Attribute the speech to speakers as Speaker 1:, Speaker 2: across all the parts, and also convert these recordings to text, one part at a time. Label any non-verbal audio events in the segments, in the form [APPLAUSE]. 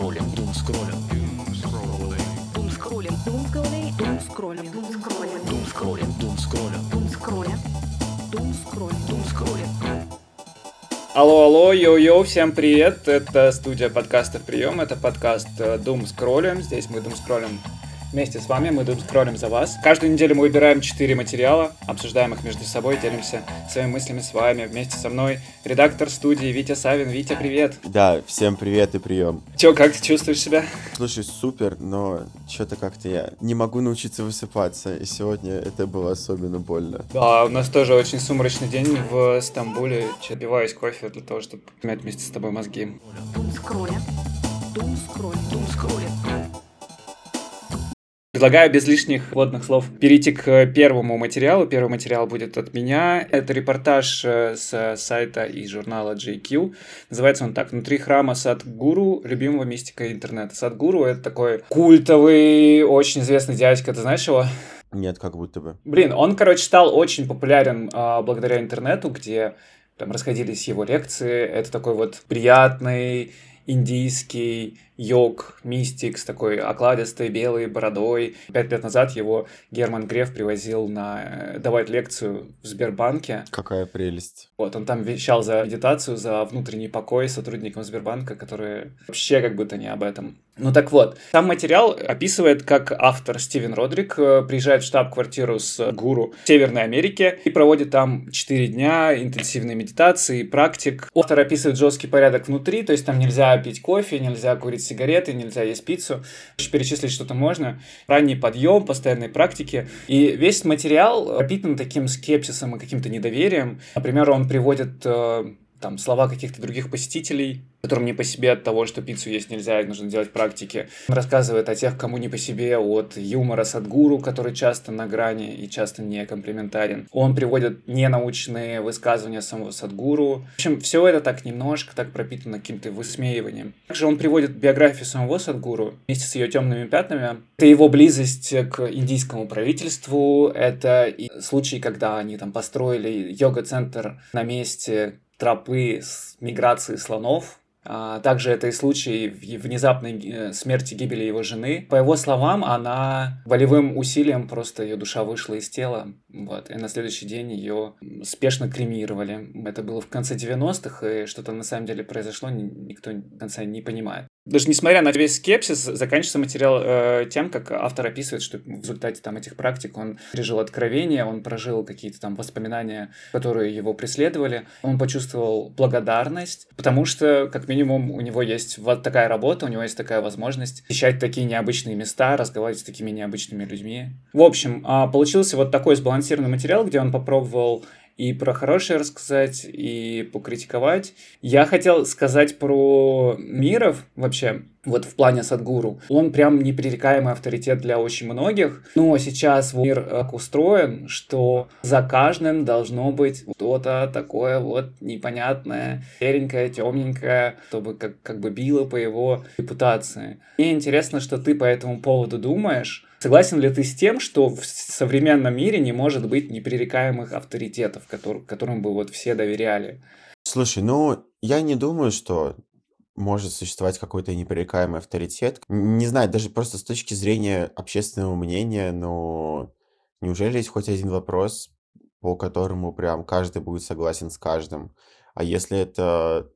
Speaker 1: скроллим, дум скроллим,
Speaker 2: Дум скроллим. Дум скроллим. Дум скроллим. Дум скроллим.
Speaker 1: дум скроллим, дум скроллим,
Speaker 2: Дум скроллим. Дум скроллим.
Speaker 1: дум скроллим.
Speaker 3: Алло, алло, йоу-йоу, всем привет! Это студия подкастов «Прием», это подкаст э, «Дум скроллим». Здесь мы «Дум скроллим» вместе с вами, мы «Дум скроллим» за вас. Каждую неделю мы выбираем 4 материала, обсуждаем их между собой, делимся своими мыслями с вами. Вместе со мной редактор студии Витя Савин. Витя, привет!
Speaker 4: Да, всем привет и прием.
Speaker 3: Чё, как ты чувствуешь себя?
Speaker 4: Слушай, супер, но что-то как-то я не могу научиться высыпаться, и сегодня это было особенно больно.
Speaker 3: Да, у нас тоже очень сумрачный день в Стамбуле. Добиваюсь кофе для того, чтобы помять вместе с тобой мозги.
Speaker 2: Дум скроллим. Дум скроллим. Дум скроллим.
Speaker 3: Предлагаю без лишних вводных слов перейти к первому материалу. Первый материал будет от меня. Это репортаж э, с сайта и журнала JQ. Называется он так. «Внутри храма Садгуру, любимого мистика интернета». Садгуру — это такой культовый, очень известный дядька. Ты знаешь его?
Speaker 4: Нет, как будто бы.
Speaker 3: Блин, он, короче, стал очень популярен а, благодаря интернету, где там расходились его лекции. Это такой вот приятный индийский йог, мистик с такой окладистой белой бородой. Пять лет назад его Герман Греф привозил на э, давать лекцию в Сбербанке.
Speaker 4: Какая прелесть.
Speaker 3: Вот, он там вещал за медитацию, за внутренний покой сотрудникам Сбербанка, которые вообще как будто не об этом. Ну так вот, сам материал описывает, как автор Стивен Родрик э, приезжает в штаб-квартиру с гуру в Северной Америке и проводит там 4 дня интенсивной медитации, практик. Автор описывает жесткий порядок внутри, то есть там нельзя пить кофе, нельзя курить сигареты, нельзя есть пиццу. Перечислить что-то можно. Ранний подъем, постоянные практики. И весь материал пропитан таким скепсисом и каким-то недоверием. Например, он приводит э, там слова каких-то других посетителей, которым не по себе от того, что пиццу есть нельзя, и нужно делать практики. Он рассказывает о тех, кому не по себе, от юмора Садгуру, который часто на грани и часто не комплементарен. Он приводит ненаучные высказывания самого Садгуру. В общем, все это так немножко так пропитано каким-то высмеиванием. Также он приводит биографию самого Садгуру вместе с ее темными пятнами. Это его близость к индийскому правительству, это и случаи, когда они там построили йога-центр на месте тропы с миграции слонов. А, Также это и случай внезапной э, смерти гибели его жены. По его словам, она волевым усилием просто ее душа вышла из тела. Вот, и на следующий день ее спешно кремировали. Это было в конце 90-х, и что-то на самом деле произошло, ни- никто до конца не понимает. Даже несмотря на весь скепсис, заканчивается материал э, тем, как автор описывает, что в результате там этих практик он пережил откровение, он прожил какие-то там воспоминания, которые его преследовали. Он почувствовал благодарность, потому что, как минимум, у него есть вот такая работа, у него есть такая возможность посещать такие необычные места, разговаривать с такими необычными людьми. В общем, а, получился вот такой сбалансированный материал, где он попробовал и про хорошее рассказать, и покритиковать. Я хотел сказать про Миров вообще, вот в плане Садгуру. Он прям непререкаемый авторитет для очень многих. Но сейчас мир так устроен, что за каждым должно быть что-то такое вот непонятное, серенькое, темненькое, чтобы как, как бы било по его репутации. Мне интересно, что ты по этому поводу думаешь. Согласен ли ты с тем, что в современном мире не может быть непререкаемых авторитетов, котор- которым бы вот все доверяли?
Speaker 4: Слушай, ну, я не думаю, что может существовать какой-то непререкаемый авторитет. Не знаю, даже просто с точки зрения общественного мнения, но неужели есть хоть один вопрос, по которому прям каждый будет согласен с каждым? А если это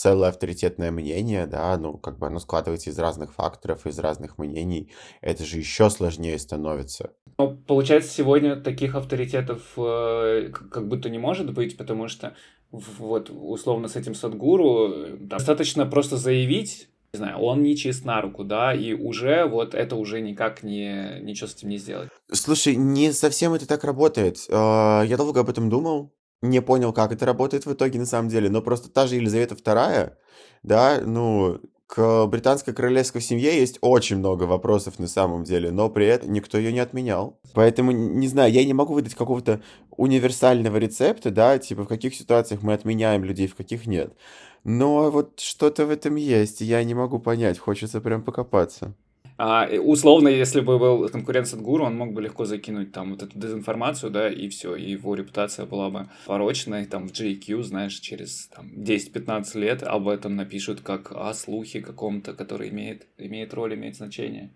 Speaker 4: целое авторитетное мнение, да, ну, как бы оно складывается из разных факторов, из разных мнений, это же еще сложнее становится.
Speaker 3: Но получается, сегодня таких авторитетов э, как будто не может быть, потому что вот условно с этим Садгуру э, там достаточно просто заявить, не знаю, он не чист на руку, да, и уже вот это уже никак не ничего с этим не сделать.
Speaker 4: Слушай, не совсем это так работает. А, Я долго об этом думал, не понял, как это работает в итоге на самом деле, но просто та же Елизавета II, да, ну, к британской королевской семье есть очень много вопросов на самом деле, но при этом никто ее не отменял. Поэтому, не знаю, я не могу выдать какого-то универсального рецепта, да, типа в каких ситуациях мы отменяем людей, в каких нет. Но вот что-то в этом есть, я не могу понять, хочется прям покопаться.
Speaker 3: А условно, если бы был конкурент Садгуру, он мог бы легко закинуть там вот эту дезинформацию, да, и все, и его репутация была бы порочной, там в JQ, знаешь, через там, 10-15 лет об этом напишут как о слухе каком-то, который имеет, имеет роль, имеет значение.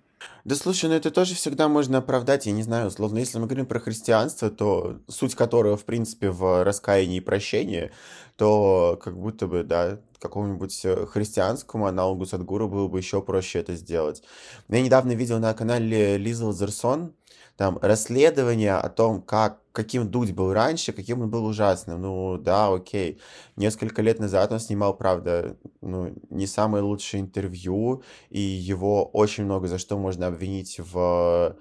Speaker 4: Да слушай, ну это тоже всегда можно оправдать, я не знаю, условно, если мы говорим про христианство, то суть которого, в принципе, в раскаянии и прощении, то как будто бы, да, какому-нибудь э, христианскому аналогу Садгуру было бы еще проще это сделать. Я недавно видел на канале Лиза Лазерсон там расследование о том, как, каким Дудь был раньше, каким он был ужасным. Ну да, окей. Несколько лет назад он снимал, правда, ну, не самое лучшее интервью, и его очень много за что можно обвинить в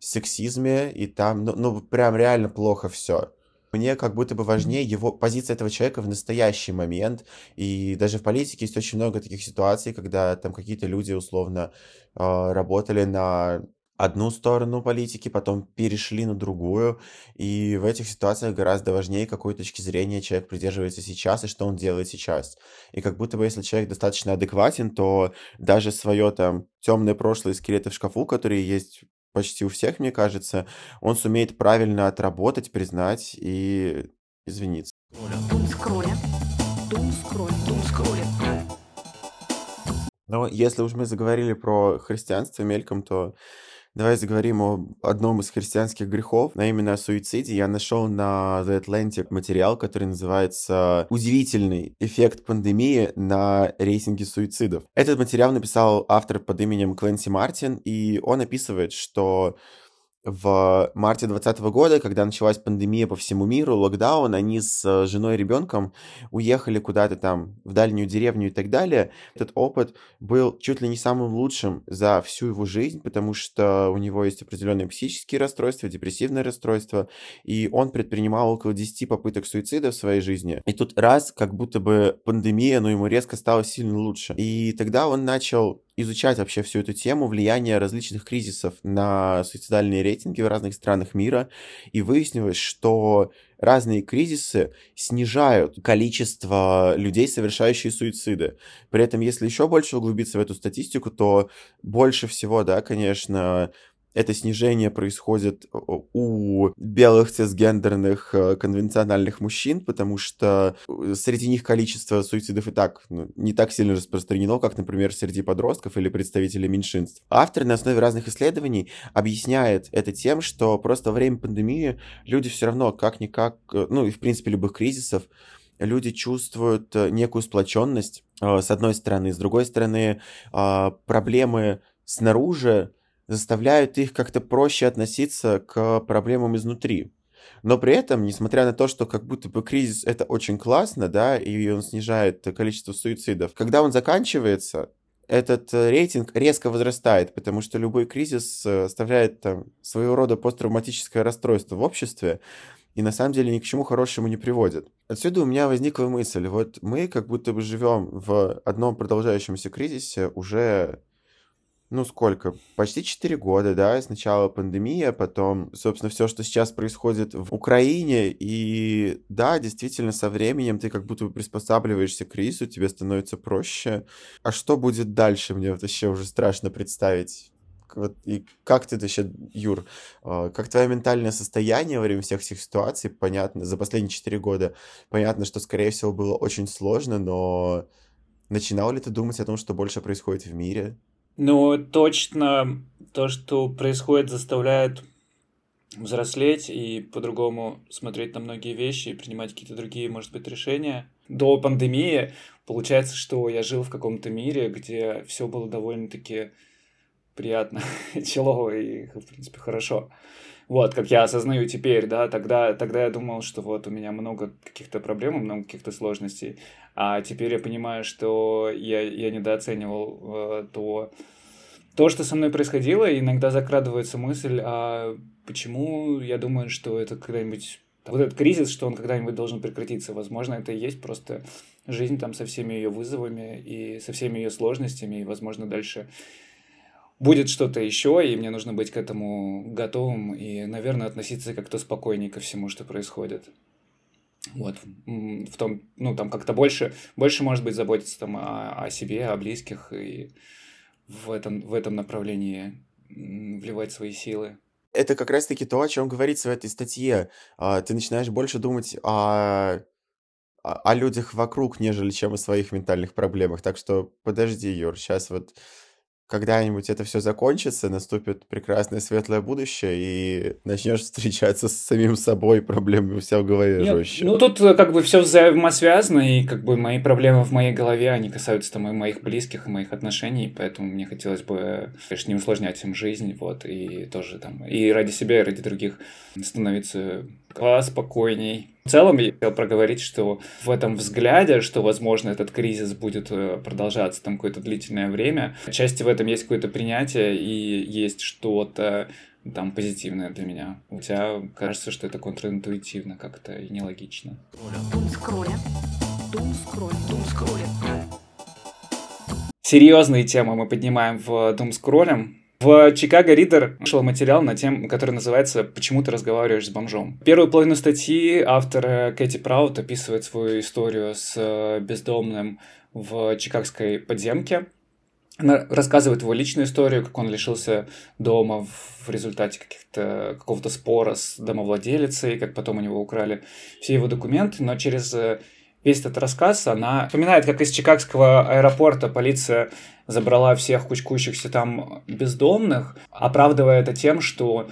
Speaker 4: сексизме, и там, ну, ну прям реально плохо все. Мне как будто бы важнее его позиция этого человека в настоящий момент. И даже в политике есть очень много таких ситуаций, когда там какие-то люди условно э, работали на одну сторону политики, потом перешли на другую. И в этих ситуациях гораздо важнее, какой точки зрения человек придерживается сейчас и что он делает сейчас. И как будто бы если человек достаточно адекватен, то даже свое там темное прошлое скелеты в шкафу, которые есть почти у всех, мне кажется, он сумеет правильно отработать, признать и извиниться. Но если уж мы заговорили про христианство мельком, то Давай заговорим о одном из христианских грехов, а именно о суициде. Я нашел на The Atlantic материал, который называется «Удивительный эффект пандемии на рейтинге суицидов». Этот материал написал автор под именем Кленси Мартин, и он описывает, что в марте 2020 года, когда началась пандемия по всему миру, локдаун, они с э, женой и ребенком уехали куда-то там в дальнюю деревню и так далее. Этот опыт был чуть ли не самым лучшим за всю его жизнь, потому что у него есть определенные психические расстройства, депрессивные расстройства, и он предпринимал около 10 попыток суицида в своей жизни. И тут раз, как будто бы пандемия, но ему резко стало сильно лучше. И тогда он начал изучать вообще всю эту тему влияния различных кризисов на суицидальные рейтинги в разных странах мира, и выяснилось, что разные кризисы снижают количество людей, совершающих суициды. При этом, если еще больше углубиться в эту статистику, то больше всего, да, конечно, это снижение происходит у белых цисгендерных э, конвенциональных мужчин, потому что э, среди них количество суицидов и так ну, не так сильно распространено, как, например, среди подростков или представителей меньшинств. Автор на основе разных исследований объясняет это тем, что просто во время пандемии люди все равно как-никак, э, ну и в принципе любых кризисов, люди чувствуют некую сплоченность, с одной стороны, с другой стороны, проблемы снаружи, заставляют их как-то проще относиться к проблемам изнутри. Но при этом, несмотря на то, что как будто бы кризис это очень классно, да, и он снижает количество суицидов, когда он заканчивается, этот э, рейтинг резко возрастает, потому что любой кризис э, оставляет там своего рода посттравматическое расстройство в обществе, и на самом деле ни к чему хорошему не приводит. Отсюда у меня возникла мысль, вот мы как будто бы живем в одном продолжающемся кризисе уже ну сколько, почти 4 года, да, сначала пандемия, потом, собственно, все, что сейчас происходит в Украине, и да, действительно, со временем ты как будто бы приспосабливаешься к кризису, тебе становится проще. А что будет дальше, мне вообще уже страшно представить. Вот, и как ты вообще, Юр, а, как твое ментальное состояние во время всех этих ситуаций, понятно, за последние 4 года, понятно, что, скорее всего, было очень сложно, но начинал ли ты думать о том, что больше происходит в мире?
Speaker 3: Ну, точно то, что происходит, заставляет взрослеть и по-другому смотреть на многие вещи и принимать какие-то другие, может быть, решения. До пандемии получается, что я жил в каком-то мире, где все было довольно-таки приятно, [LAUGHS] челово и, в принципе, хорошо. Вот, как я осознаю теперь, да, тогда, тогда я думал, что вот у меня много каких-то проблем, много каких-то сложностей, а теперь я понимаю, что я, я недооценивал э, то, то, что со мной происходило, и иногда закрадывается мысль, а почему я думаю, что это когда-нибудь вот этот кризис, что он когда-нибудь должен прекратиться. Возможно, это и есть просто жизнь там со всеми ее вызовами и со всеми ее сложностями, и, возможно, дальше будет что-то еще, и мне нужно быть к этому готовым и, наверное, относиться как-то спокойнее ко всему, что происходит. Вот, в том, ну, там как-то больше, больше, может быть, заботиться там о, о себе, о близких и в этом, в этом направлении вливать свои силы.
Speaker 4: Это как раз-таки то, о чем говорится в этой статье. А, ты начинаешь больше думать о, о людях вокруг, нежели чем о своих ментальных проблемах. Так что подожди, Юр, сейчас вот когда-нибудь это все закончится, наступит прекрасное светлое будущее, и начнешь встречаться с самим собой, проблемы у себя в голове
Speaker 3: Нет,
Speaker 4: жестче.
Speaker 3: Ну, тут э, как бы все взаимосвязано, и как бы мои проблемы в моей голове, они касаются там и моих близких, и моих отношений, поэтому мне хотелось бы, конечно, не усложнять им жизнь, вот, и тоже там, и ради себя, и ради других становиться спокойней. В целом, я хотел проговорить, что в этом взгляде, что, возможно, этот кризис будет э, продолжаться там какое-то длительное время, отчасти в этом есть какое-то принятие и есть что-то там позитивное для меня. У тебя кажется, что это контринтуитивно как-то и нелогично. Серьезные темы мы поднимаем в Думскроллем. В Чикаго Ридер вышел материал на тему, который называется «Почему ты разговариваешь с бомжом?». Первую половину статьи автор э, Кэти Праут описывает свою историю с э, бездомным в чикагской подземке. Она рассказывает его личную историю, как он лишился дома в результате каких-то какого-то спора с домовладелицей, как потом у него украли все его документы, но через э, весь этот рассказ она вспоминает, как из чикагского аэропорта полиция забрала всех кучкующихся там бездомных, оправдывая это тем, что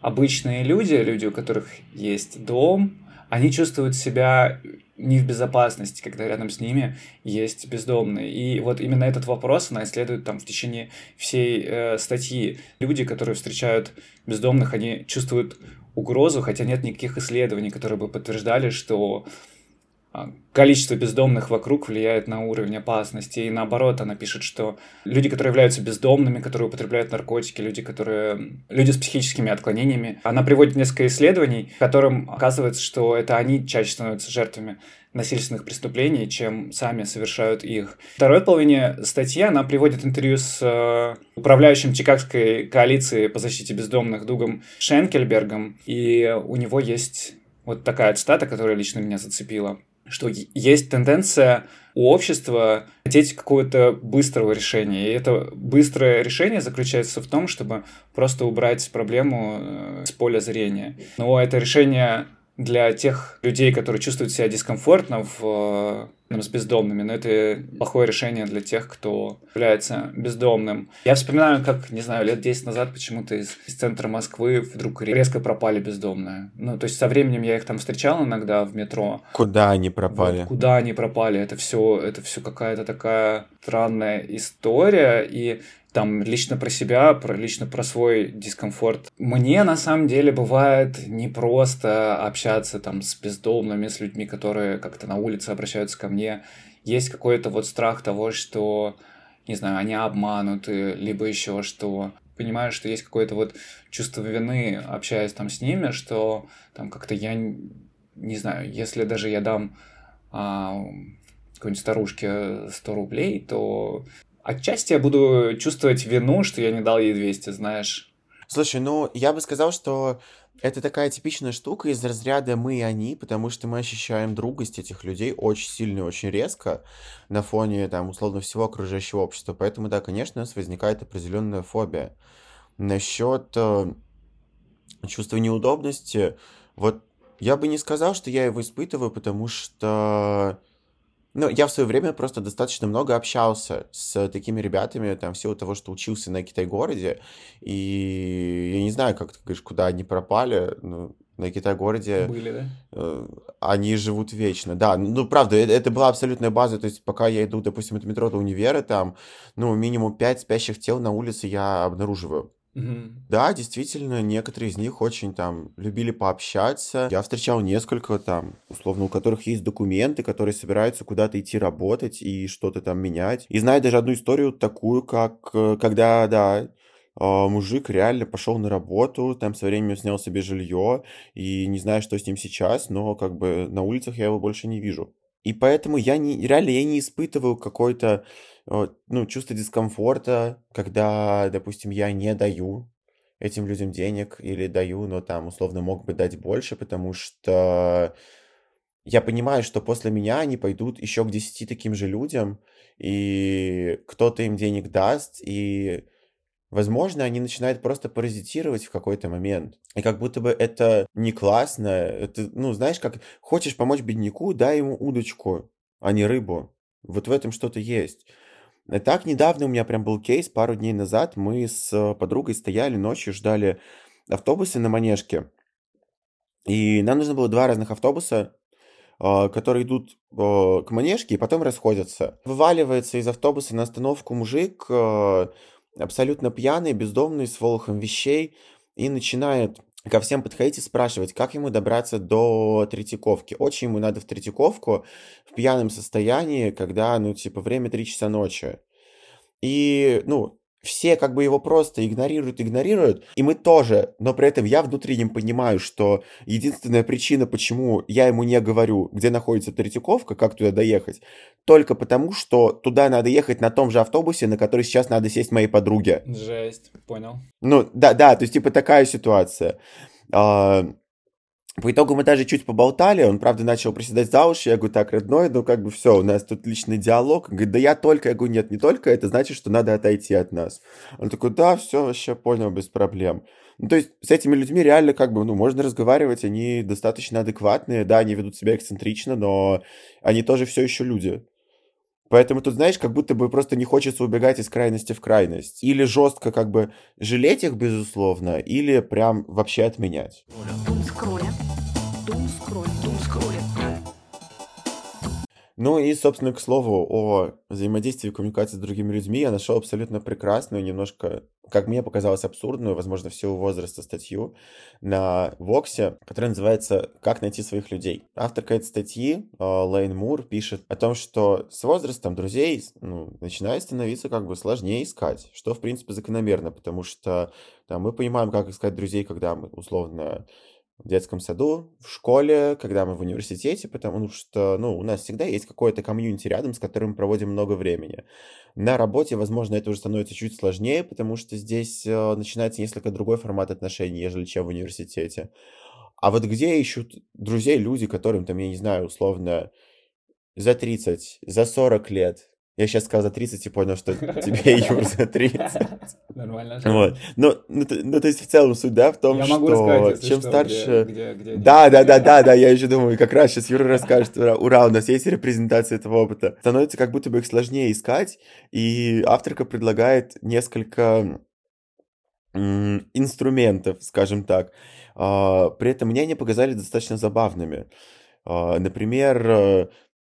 Speaker 3: обычные люди, люди, у которых есть дом, они чувствуют себя не в безопасности, когда рядом с ними есть бездомные. И вот именно этот вопрос она исследует там в течение всей э, статьи. Люди, которые встречают бездомных, они чувствуют угрозу, хотя нет никаких исследований, которые бы подтверждали, что количество бездомных вокруг влияет на уровень опасности. И наоборот, она пишет, что люди, которые являются бездомными, которые употребляют наркотики, люди, которые... люди с психическими отклонениями. Она приводит несколько исследований, в котором оказывается, что это они чаще становятся жертвами насильственных преступлений, чем сами совершают их. В второй половине статьи она приводит интервью с э, управляющим Чикагской коалиции по защите бездомных Дугом Шенкельбергом, и у него есть вот такая цитата, которая лично меня зацепила что есть тенденция у общества хотеть какого-то быстрого решения. И это быстрое решение заключается в том, чтобы просто убрать проблему э, с поля зрения. Но это решение для тех людей, которые чувствуют себя дискомфортно в с бездомными, но это плохое решение для тех, кто является бездомным. Я вспоминаю, как, не знаю, лет 10 назад почему-то из, из центра Москвы вдруг резко пропали бездомные. Ну, то есть со временем я их там встречал иногда в метро.
Speaker 4: Куда они пропали?
Speaker 3: Вот, куда они пропали? Это все, это все какая-то такая странная история, и там лично про себя, про лично про свой дискомфорт. Мне на самом деле бывает не просто общаться там с бездомными, с людьми, которые как-то на улице обращаются ко мне. Есть какой-то вот страх того, что, не знаю, они обмануты, либо еще что. Понимаю, что есть какое-то вот чувство вины, общаясь там с ними, что там как-то я не знаю, если даже я дам а, какой-нибудь старушке 100 рублей, то Отчасти я буду чувствовать вину, что я не дал ей 200, знаешь.
Speaker 4: Слушай, ну, я бы сказал, что это такая типичная штука из разряда «мы и они», потому что мы ощущаем другость этих людей очень сильно и очень резко на фоне, там, условно, всего окружающего общества. Поэтому, да, конечно, у нас возникает определенная фобия. Насчет э, чувства неудобности, вот я бы не сказал, что я его испытываю, потому что ну, я в свое время просто достаточно много общался с такими ребятами, там, в силу того, что учился на Китай-городе, и я не знаю, как ты говоришь, куда они пропали, ну, на Китай-городе...
Speaker 3: Были, да?
Speaker 4: Э, они живут вечно, да. Ну, правда, это, это была абсолютная база, то есть пока я иду, допустим, от метро до универа, там, ну, минимум пять спящих тел на улице я обнаруживаю.
Speaker 3: Угу.
Speaker 4: Да, действительно, некоторые из них очень там любили пообщаться. Я встречал несколько там, условно, у которых есть документы, которые собираются куда-то идти работать и что-то там менять. И знаю даже одну историю такую, как э, когда, да, а, мужик реально пошел на работу, там со временем снял себе жилье, и не знаю, что с ним сейчас, но как бы на улицах я его больше не вижу. И поэтому я не, реально я не испытываю какой-то ну, чувство дискомфорта, когда, допустим, я не даю этим людям денег или даю, но там условно мог бы дать больше, потому что я понимаю, что после меня они пойдут еще к 10 таким же людям, и кто-то им денег даст, и, возможно, они начинают просто паразитировать в какой-то момент. И как будто бы это не классно. Это, ну, знаешь, как хочешь помочь бедняку, дай ему удочку, а не рыбу. Вот в этом что-то есть. И так недавно у меня прям был кейс, пару дней назад мы с подругой стояли ночью, ждали автобусы на Манежке. И нам нужно было два разных автобуса, а, которые идут а, к Манежке и потом расходятся. Вываливается из автобуса на остановку мужик, а, абсолютно пьяный, бездомный, с волохом вещей, и начинает ко всем подходить и спрашивать, как ему добраться до Третьяковки. Очень ему надо в Третьяковку в пьяном состоянии, когда, ну, типа, время 3 часа ночи. И, ну, все как бы его просто игнорируют, игнорируют, и мы тоже, но при этом я внутреннем понимаю, что единственная причина, почему я ему не говорю, где находится Третьяковка, как туда доехать, только потому, что туда надо ехать на том же автобусе, на который сейчас надо сесть моей подруге.
Speaker 3: Жесть, понял.
Speaker 4: Ну, да, да, то есть, типа, такая ситуация. А, по итогу мы даже чуть поболтали, он, правда, начал приседать за уши, я говорю, так, родной, ну, как бы все, у нас тут личный диалог. Он говорит, да я только, я говорю, нет, не только, это значит, что надо отойти от нас. Он такой, да, все, вообще понял, без проблем. Ну, то есть с этими людьми реально как бы, ну, можно разговаривать, они достаточно адекватные, да, они ведут себя эксцентрично, но они тоже все еще люди. Поэтому тут, знаешь, как будто бы просто не хочется убегать из крайности в крайность. Или жестко как бы жалеть их, безусловно, или прям вообще отменять.
Speaker 2: Дум-скроллинг. Дум-скроллинг. Дум-скроллинг.
Speaker 4: Ну и, собственно, к слову о взаимодействии и коммуникации с другими людьми, я нашел абсолютно прекрасную, немножко, как мне показалось, абсурдную, возможно, в силу возраста статью на Воксе, которая называется «Как найти своих людей». Авторка этой статьи, э, Лейн Мур, пишет о том, что с возрастом друзей ну, начинает становиться как бы сложнее искать, что, в принципе, закономерно, потому что там, мы понимаем, как искать друзей, когда мы, условно, в детском саду, в школе, когда мы в университете, потому что, ну, у нас всегда есть какое-то комьюнити рядом, с которым мы проводим много времени. На работе, возможно, это уже становится чуть сложнее, потому что здесь э, начинается несколько другой формат отношений, нежели чем в университете. А вот где ищут друзей люди, которым, там, я не знаю, условно, за 30, за 40 лет, я сейчас сказал за 30 и понял, что [LAUGHS] тебе, Юр, за 30.
Speaker 3: Нормально.
Speaker 4: Вот. Ну, ну, то, ну, то есть в целом суть, да, в том,
Speaker 3: Я
Speaker 4: что
Speaker 3: могу рассказать,
Speaker 4: чем
Speaker 3: что,
Speaker 4: старше...
Speaker 3: где- где- где
Speaker 4: да, да, да, да, да, я еще думаю, как раз сейчас Юра расскажет, ура, ура, у нас есть репрезентация этого опыта. Становится как будто бы их сложнее искать, и авторка предлагает несколько инструментов, скажем так. А, При этом мне они показались достаточно забавными. А, Например, э,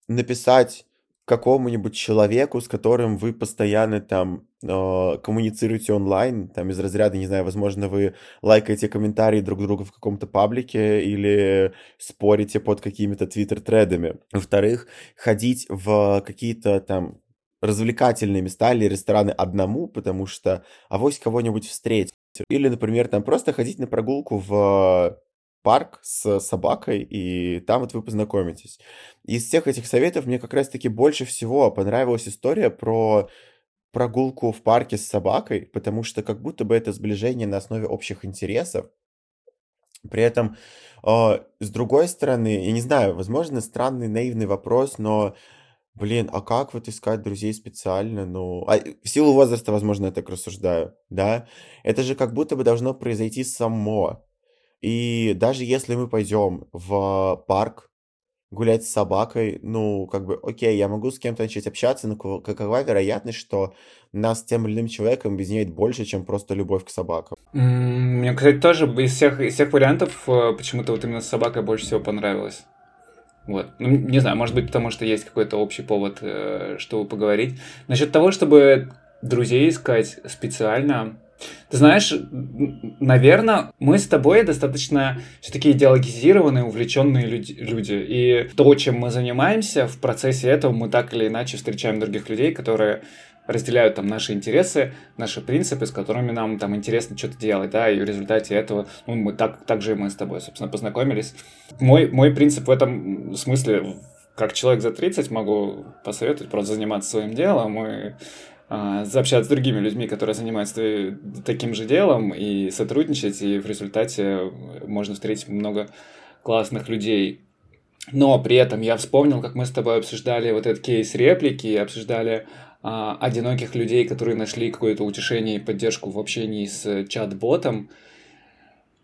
Speaker 4: написать какому-нибудь человеку, с которым вы постоянно там э, коммуницируете онлайн, там из разряда, не знаю, возможно, вы лайкаете комментарии друг друга в каком-то паблике или спорите под какими-то твиттер-тредами. Во-вторых, ходить в какие-то там развлекательные места или рестораны одному, потому что авось кого-нибудь встретить. Или, например, там просто ходить на прогулку в парк с собакой, и там вот вы познакомитесь. Из всех этих советов мне как раз-таки больше всего понравилась история про прогулку в парке с собакой, потому что как будто бы это сближение на основе общих интересов. При этом, э, с другой стороны, я не знаю, возможно, странный, наивный вопрос, но, блин, а как вот искать друзей специально? Ну, а, в силу возраста, возможно, я так рассуждаю, да? Это же как будто бы должно произойти само. И даже если мы пойдем в парк гулять с собакой, ну, как бы, окей, я могу с кем-то начать общаться, но ка- какова вероятность, что нас с тем или иным человеком объединяет больше, чем просто любовь к собакам?
Speaker 3: Мне, кстати, тоже из всех, из всех вариантов э, почему-то вот именно с собакой больше всего понравилось. Вот. Ну, не знаю, может быть, потому что есть какой-то общий повод, э, чтобы поговорить. Насчет того, чтобы друзей искать специально. Ты знаешь, наверное, мы с тобой достаточно все-таки идеологизированные, увлеченные люди. И то, чем мы занимаемся, в процессе этого мы так или иначе встречаем других людей, которые разделяют там наши интересы, наши принципы, с которыми нам там интересно что-то делать, да, и в результате этого, ну, мы так, так же и мы с тобой, собственно, познакомились. Мой, мой принцип в этом смысле, как человек за 30, могу посоветовать просто заниматься своим делом и заобщаться с другими людьми, которые занимаются таким же делом, и сотрудничать, и в результате можно встретить много классных людей. Но при этом я вспомнил, как мы с тобой обсуждали вот этот кейс реплики, обсуждали а, одиноких людей, которые нашли какое-то утешение и поддержку в общении с чат-ботом.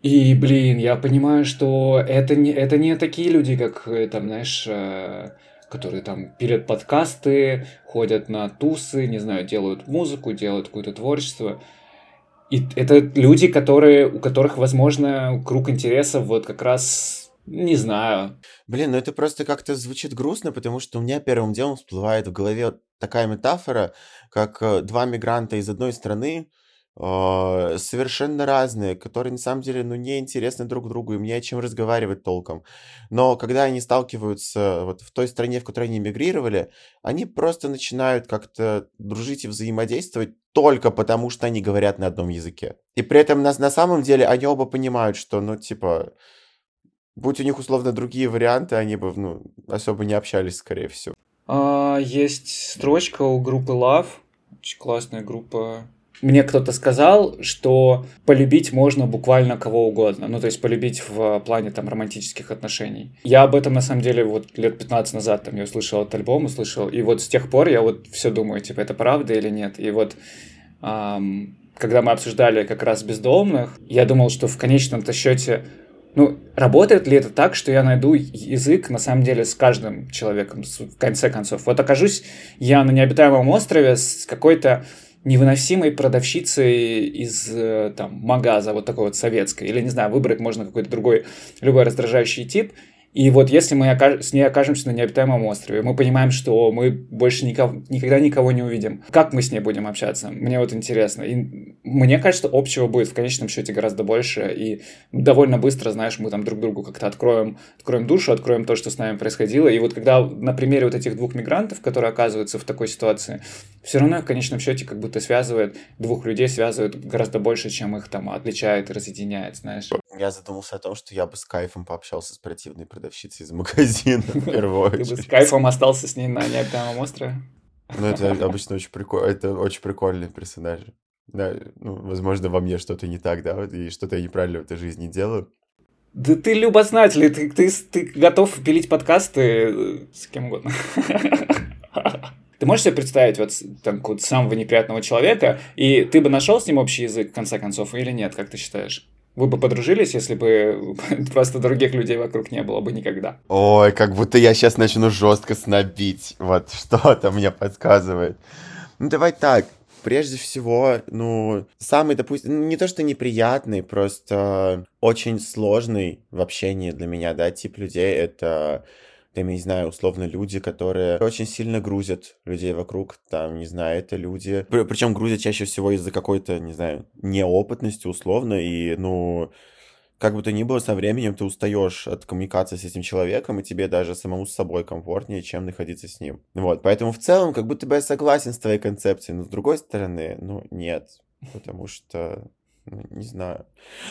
Speaker 3: И, блин, я понимаю, что это не, это не такие люди, как, э, там, знаешь, э, которые там пилят подкасты, ходят на тусы, не знаю, делают музыку, делают какое-то творчество. И это люди, которые, у которых, возможно, круг интересов вот как раз, не знаю.
Speaker 4: Блин, ну это просто как-то звучит грустно, потому что у меня первым делом всплывает в голове такая метафора, как э, два мигранта из одной страны, э, совершенно разные, которые на самом деле ну, не интересны друг другу, им не о чем разговаривать толком. Но когда они сталкиваются вот в той стране, в которой они мигрировали, они просто начинают как-то дружить и взаимодействовать только потому, что они говорят на одном языке. И при этом на, на самом деле они оба понимают, что, ну, типа, будь у них условно другие варианты, они бы, ну, особо не общались, скорее всего.
Speaker 3: А, есть строчка у группы Love, очень классная группа. Мне кто-то сказал, что полюбить можно буквально кого угодно. Ну, то есть полюбить в плане там романтических отношений. Я об этом, на самом деле, вот лет 15 назад там я услышал этот альбом, услышал. И вот с тех пор я вот все думаю, типа, это правда или нет. И вот эм, когда мы обсуждали как раз бездомных, я думал, что в конечном-то счете ну, работает ли это так, что я найду язык, на самом деле, с каждым человеком, в конце концов? Вот окажусь я на необитаемом острове с какой-то невыносимой продавщицей из э, там магаза, вот такой вот советской, или, не знаю, выбрать можно какой-то другой, любой раздражающий тип, и вот если мы с ней окажемся на необитаемом острове, мы понимаем, что мы больше никого, никогда никого не увидим. Как мы с ней будем общаться? Мне вот интересно. И мне кажется, общего будет в конечном счете гораздо больше. И довольно быстро, знаешь, мы там друг другу как-то откроем, откроем душу, откроем то, что с нами происходило. И вот когда на примере вот этих двух мигрантов, которые оказываются в такой ситуации, все равно в конечном счете как будто связывает, двух людей связывает гораздо больше, чем их там отличает и разъединяет, знаешь.
Speaker 4: Я задумался о том, что я бы с кайфом пообщался с противной продавщицей из магазина в [LAUGHS] первую
Speaker 3: очередь. Ты бы с кайфом остался с ней на необитаемом острове?
Speaker 4: Ну, это обычно очень прикольно, это очень прикольный персонаж. Да, ну, возможно, во мне что-то не так, да, и что-то я неправильно в этой жизни делаю.
Speaker 3: Да ты любознательный, ты, ты, ты готов пилить подкасты э, с кем угодно. [LAUGHS] Ты можешь себе представить вот там вот самого неприятного человека, и ты бы нашел с ним общий язык в конце концов или нет, как ты считаешь? Вы бы подружились, если бы [LAUGHS] просто других людей вокруг не было бы никогда.
Speaker 4: Ой, как будто я сейчас начну жестко снобить. Вот [LAUGHS] что-то мне подсказывает. Ну, давай так. Прежде всего, ну, самый, допустим, ну, не то что неприятный, просто очень сложный в общении для меня, да, тип людей — это там, я не знаю, условно, люди, которые очень сильно грузят людей вокруг, там, не знаю, это люди... Причем грузят чаще всего из-за какой-то, не знаю, неопытности, условно, и, ну, как бы то ни было, со временем ты устаешь от коммуникации с этим человеком, и тебе даже самому с собой комфортнее, чем находиться с ним. Вот, поэтому в целом, как будто бы я согласен с твоей концепцией, но с другой стороны, ну, нет, потому что ну, не знаю.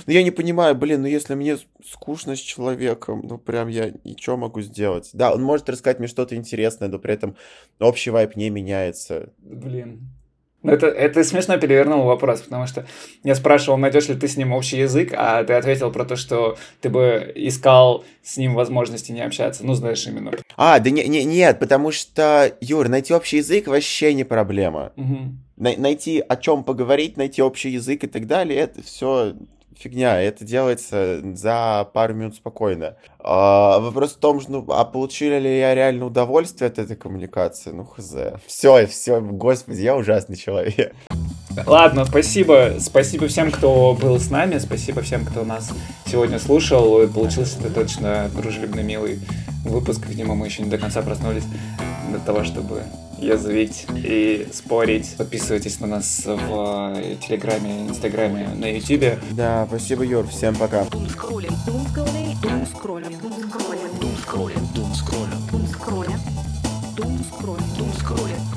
Speaker 4: Ну, я не понимаю, блин, ну если мне скучно с человеком, ну прям я ничего могу сделать. Да, он может рассказать мне что-то интересное, но при этом общий вайп не меняется.
Speaker 3: Блин. Ну, это, это смешно перевернул вопрос, потому что я спрашивал, найдешь ли ты с ним общий язык, а ты ответил про то, что ты бы искал с ним возможности не общаться. Ну, знаешь, именно.
Speaker 4: А, да не, не, нет, потому что, Юр, найти общий язык вообще не проблема.
Speaker 3: Угу.
Speaker 4: найти о чем поговорить, найти общий язык и так далее, это все фигня, это делается за пару минут спокойно. А, вопрос в том, что, ну, а получили ли я реально удовольствие от этой коммуникации? Ну, хз. Все, все, господи, я ужасный человек.
Speaker 3: Ладно, спасибо. Спасибо всем, кто был с нами. Спасибо всем, кто нас сегодня слушал. Получился это точно дружелюбный, милый выпуск. Видимо, мы еще не до конца проснулись для того, чтобы язвить и спорить. Подписывайтесь на нас в э, Телеграме, Инстаграме, на Ютубе.
Speaker 4: Да, спасибо, Юр. Всем пока.
Speaker 2: Doom scroller, doom scroller,
Speaker 1: doom scroller,
Speaker 2: doom scroller, doom scroller.